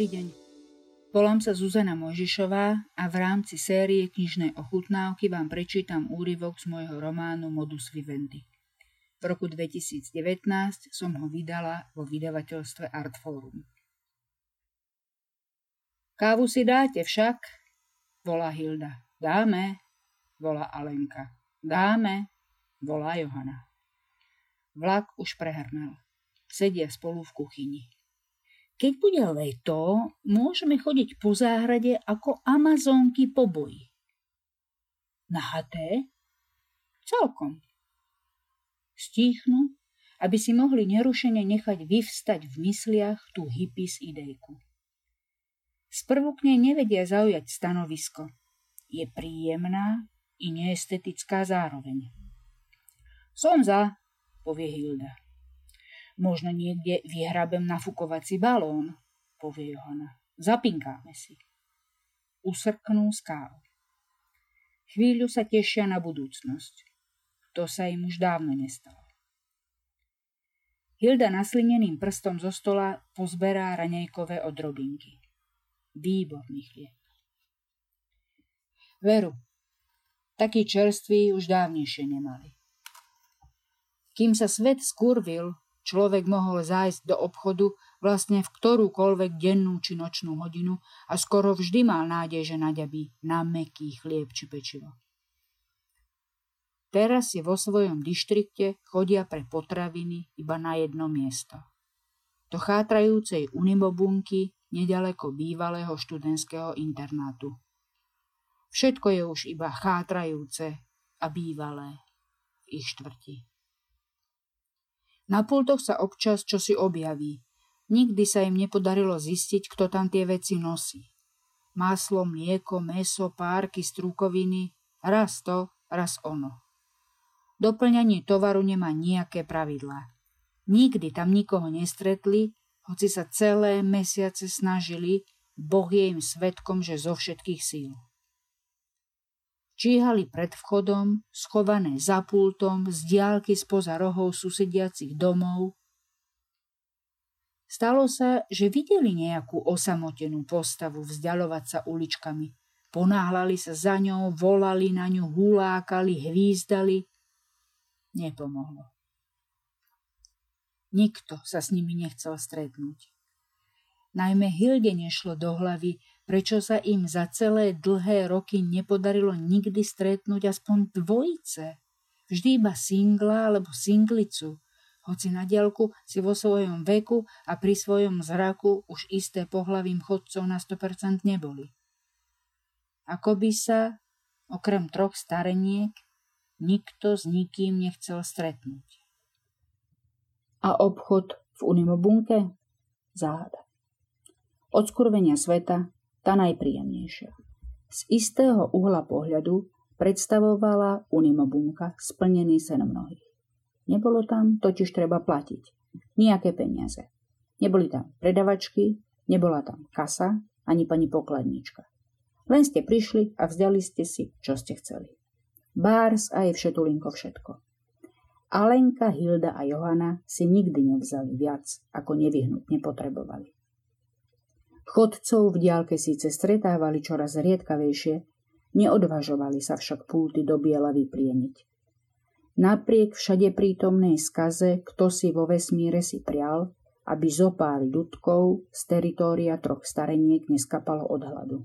Dobrý deň. Volám sa Zuzana Mojžišová a v rámci série knižnej ochutnávky vám prečítam úryvok z môjho románu Modus Vivendi. V roku 2019 som ho vydala vo vydavateľstve Artforum. Kávu si dáte však? Volá Hilda. Dáme, volá Alenka. Dáme, volá Johana. Vlak už prehrnal. Sedia spolu v kuchyni. Keď bude leto, môžeme chodiť po záhrade ako amazonky po boji. Nahaté? Celkom. Stíchnu, aby si mohli nerušene nechať vyvstať v mysliach tú hippies idejku. Sprvu k nej nevedia zaujať stanovisko. Je príjemná i neestetická zároveň. Som za, povie Hilda. Možno niekde vyhrabem nafukovací balón, povie Johana. Zapinkáme si. Usrknú skálu. Chvíľu sa tešia na budúcnosť. To sa im už dávno nestalo. Hilda naslineným prstom zo stola pozberá raňajkové odrobinky. Výborný chlieb. Veru, taký čerstvý už dávnejšie nemali. Kým sa svet skurvil, Človek mohol zájsť do obchodu vlastne v ktorúkoľvek dennú či nočnú hodinu a skoro vždy mal nádej, že naďabí na meký chlieb či pečivo. Teraz si vo svojom dištrikte chodia pre potraviny iba na jedno miesto. Do chátrajúcej unimobunky nedaleko bývalého študentského internátu. Všetko je už iba chátrajúce a bývalé v ich štvrti. Na pultoch sa občas čosi objaví. Nikdy sa im nepodarilo zistiť, kto tam tie veci nosí. Maslo, mlieko, meso, párky, strúkoviny, raz to, raz ono. Doplňanie tovaru nemá nejaké pravidlá. Nikdy tam nikoho nestretli, hoci sa celé mesiace snažili, Boh je im svetkom, že zo všetkých síl číhali pred vchodom, schované za pultom, z diálky spoza rohov susediacich domov. Stalo sa, že videli nejakú osamotenú postavu vzdialovať sa uličkami. Ponáhľali sa za ňou, volali na ňu, hulákali, hvízdali. Nepomohlo. Nikto sa s nimi nechcel stretnúť. Najmä Hilde nešlo do hlavy, prečo sa im za celé dlhé roky nepodarilo nikdy stretnúť aspoň dvojice. Vždy iba singla alebo singlicu, hoci na diaľku si vo svojom veku a pri svojom zraku už isté pohlavím chodcov na 100% neboli. Ako by sa, okrem troch stareniek, nikto s nikým nechcel stretnúť. A obchod v Unimobunke? Záhada. Od skurvenia sveta tá najpríjemnejšia. Z istého uhla pohľadu predstavovala unimobunka splnený sen mnohých. Nebolo tam totiž treba platiť. Nijaké peniaze. Neboli tam predavačky, nebola tam kasa, ani pani pokladnička. Len ste prišli a vzdali ste si, čo ste chceli. Bárs a je všetulinko všetko. Alenka, Hilda a Johana si nikdy nevzali viac, ako nevyhnutne potrebovali. Chodcov v diálke síce stretávali čoraz riedkavejšie, neodvažovali sa však pulty do biela vyplieniť. Napriek všade prítomnej skaze, kto si vo vesmíre si prial, aby zopár ľudkov z teritória troch stareniek neskapalo od hladu.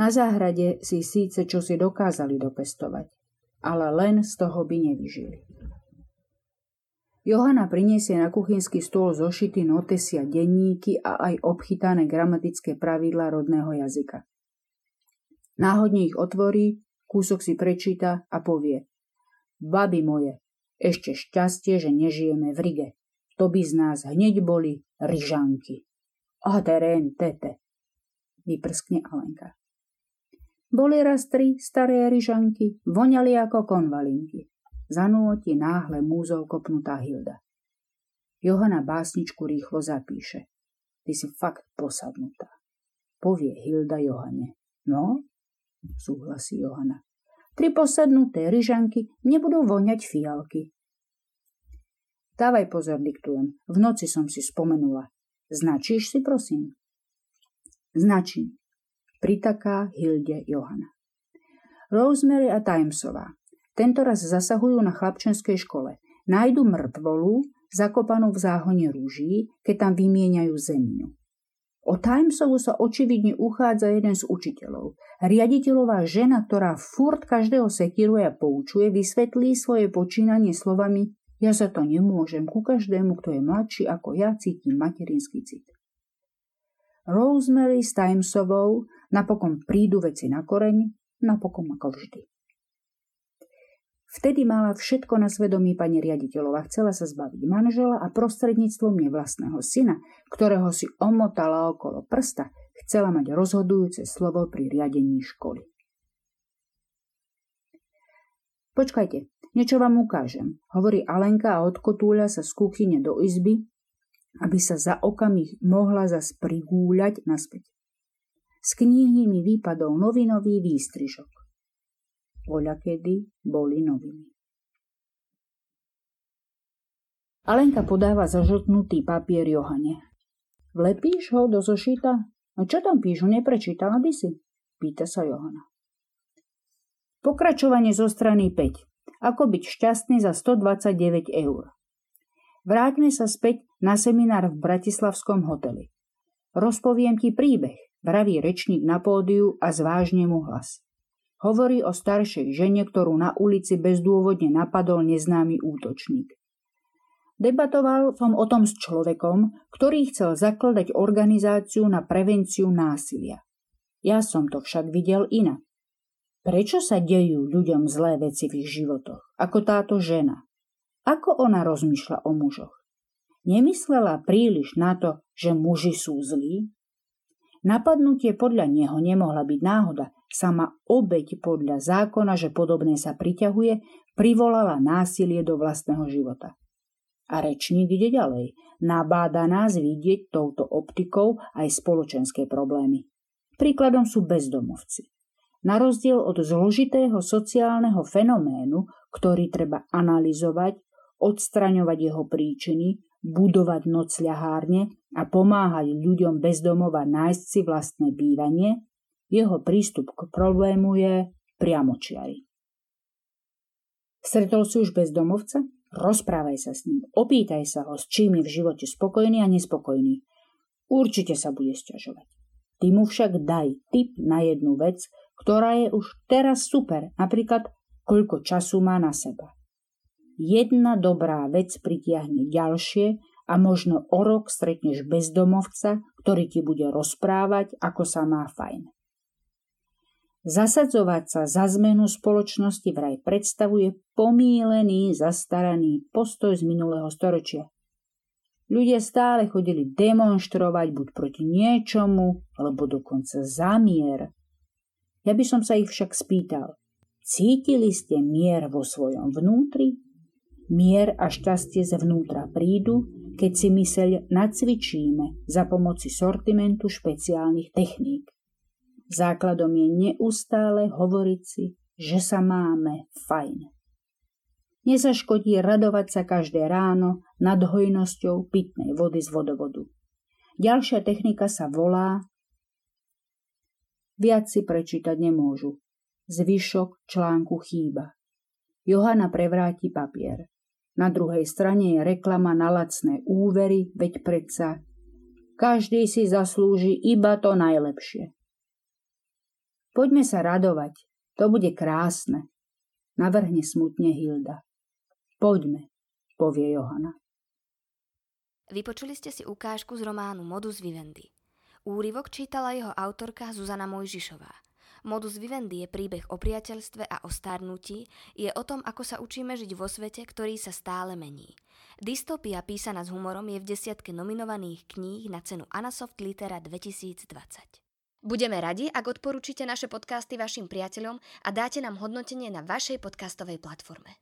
Na záhrade si síce čosi dokázali dopestovať, ale len z toho by nevyžili. Johana priniesie na kuchynský stôl zošity notesia denníky a aj obchytané gramatické pravidlá rodného jazyka. Náhodne ich otvorí, kúsok si prečíta a povie Baby moje, ešte šťastie, že nežijeme v Rige. To by z nás hneď boli ryžanky. A terén tete, vyprskne Alenka. Boli raz tri staré ryžanky, voňali ako konvalinky zanúti náhle múzou kopnutá Hilda. Johana básničku rýchlo zapíše. Ty si fakt posadnutá. Povie Hilda Johane. No, súhlasí Johana. Tri posadnuté ryžanky nebudú voňať fialky. Dávaj pozor, diktujem. V noci som si spomenula. Značíš si, prosím? Značím. Pritaká Hilde Johana. Rosemary a Timesová. Tento raz zasahujú na chlapčenskej škole. Nájdu mŕtvolu, zakopanú v záhone rúží, keď tam vymieňajú zeminu. O Timesovu sa očividne uchádza jeden z učiteľov. Riaditeľová žena, ktorá furt každého sekiruje a poučuje, vysvetlí svoje počínanie slovami ja za to nemôžem, ku každému, kto je mladší ako ja, cítim materinský cit. Rosemary s Timesovou napokon prídu veci na koreň, napokon ako vždy. Vtedy mala všetko na svedomí pani riaditeľova. Chcela sa zbaviť manžela a prostredníctvom nevlastného syna, ktorého si omotala okolo prsta, chcela mať rozhodujúce slovo pri riadení školy. Počkajte, niečo vám ukážem, hovorí Alenka a odkotúľa sa z kuchyne do izby, aby sa za okamih mohla zas prigúľať naspäť. Z knihy mi vypadol novinový výstrižok voľakedy boli noviny. Alenka podáva zažltnutý papier Johane. Vlepíš ho do zošita? A čo tam píšu, neprečítala by si? Pýta sa Johana. Pokračovanie zo strany 5. Ako byť šťastný za 129 eur. Vráťme sa späť na seminár v Bratislavskom hoteli. Rozpoviem ti príbeh, vraví rečník na pódiu a zvážne mu hlas. Hovorí o staršej žene, ktorú na ulici bezdôvodne napadol neznámy útočník. Debatoval som o tom s človekom, ktorý chcel zakladať organizáciu na prevenciu násilia. Ja som to však videl inak. Prečo sa dejú ľuďom zlé veci v ich životoch, ako táto žena? Ako ona rozmýšľa o mužoch? Nemyslela príliš na to, že muži sú zlí? Napadnutie podľa neho nemohla byť náhoda, Sama obeď podľa zákona, že podobné sa priťahuje, privolala násilie do vlastného života. A rečník ide ďalej. Nabáda nás vidieť touto optikou aj spoločenské problémy. Príkladom sú bezdomovci. Na rozdiel od zložitého sociálneho fenoménu, ktorý treba analyzovať, odstraňovať jeho príčiny, budovať nocľahárne a pomáhať ľuďom bezdomova nájsť si vlastné bývanie, jeho prístup k problému je priamočiary. Stretol si už bezdomovca? Rozprávaj sa s ním, opýtaj sa ho, s čím je v živote spokojný a nespokojný. Určite sa bude sťažovať. Ty mu však daj tip na jednu vec, ktorá je už teraz super, napríklad koľko času má na seba. Jedna dobrá vec pritiahne ďalšie a možno o rok stretneš bezdomovca, ktorý ti bude rozprávať, ako sa má fajn. Zasadzovať sa za zmenu spoločnosti vraj predstavuje pomílený, zastaraný postoj z minulého storočia. Ľudia stále chodili demonstrovať buď proti niečomu, alebo dokonca zamier. Ja by som sa ich však spýtal, cítili ste mier vo svojom vnútri? Mier a šťastie zvnútra prídu, keď si myseľ nacvičíme za pomoci sortimentu špeciálnych techník. Základom je neustále hovoriť si, že sa máme fajn. Nezaškodí radovať sa každé ráno nad hojnosťou pitnej vody z vodovodu. Ďalšia technika sa volá Viac si prečítať nemôžu. Zvyšok článku chýba. Johana prevráti papier. Na druhej strane je reklama na lacné úvery, veď predsa každý si zaslúži iba to najlepšie. Poďme sa radovať, to bude krásne, navrhne smutne Hilda. Poďme, povie Johana. Vypočuli ste si ukážku z románu Modus Vivendi. Úryvok čítala jeho autorka Zuzana Mojžišová. Modus Vivendi je príbeh o priateľstve a o starnutí, je o tom, ako sa učíme žiť vo svete, ktorý sa stále mení. Dystopia písaná s humorom je v desiatke nominovaných kníh na cenu Anasoft Litera 2020. Budeme radi, ak odporúčite naše podcasty vašim priateľom a dáte nám hodnotenie na vašej podcastovej platforme.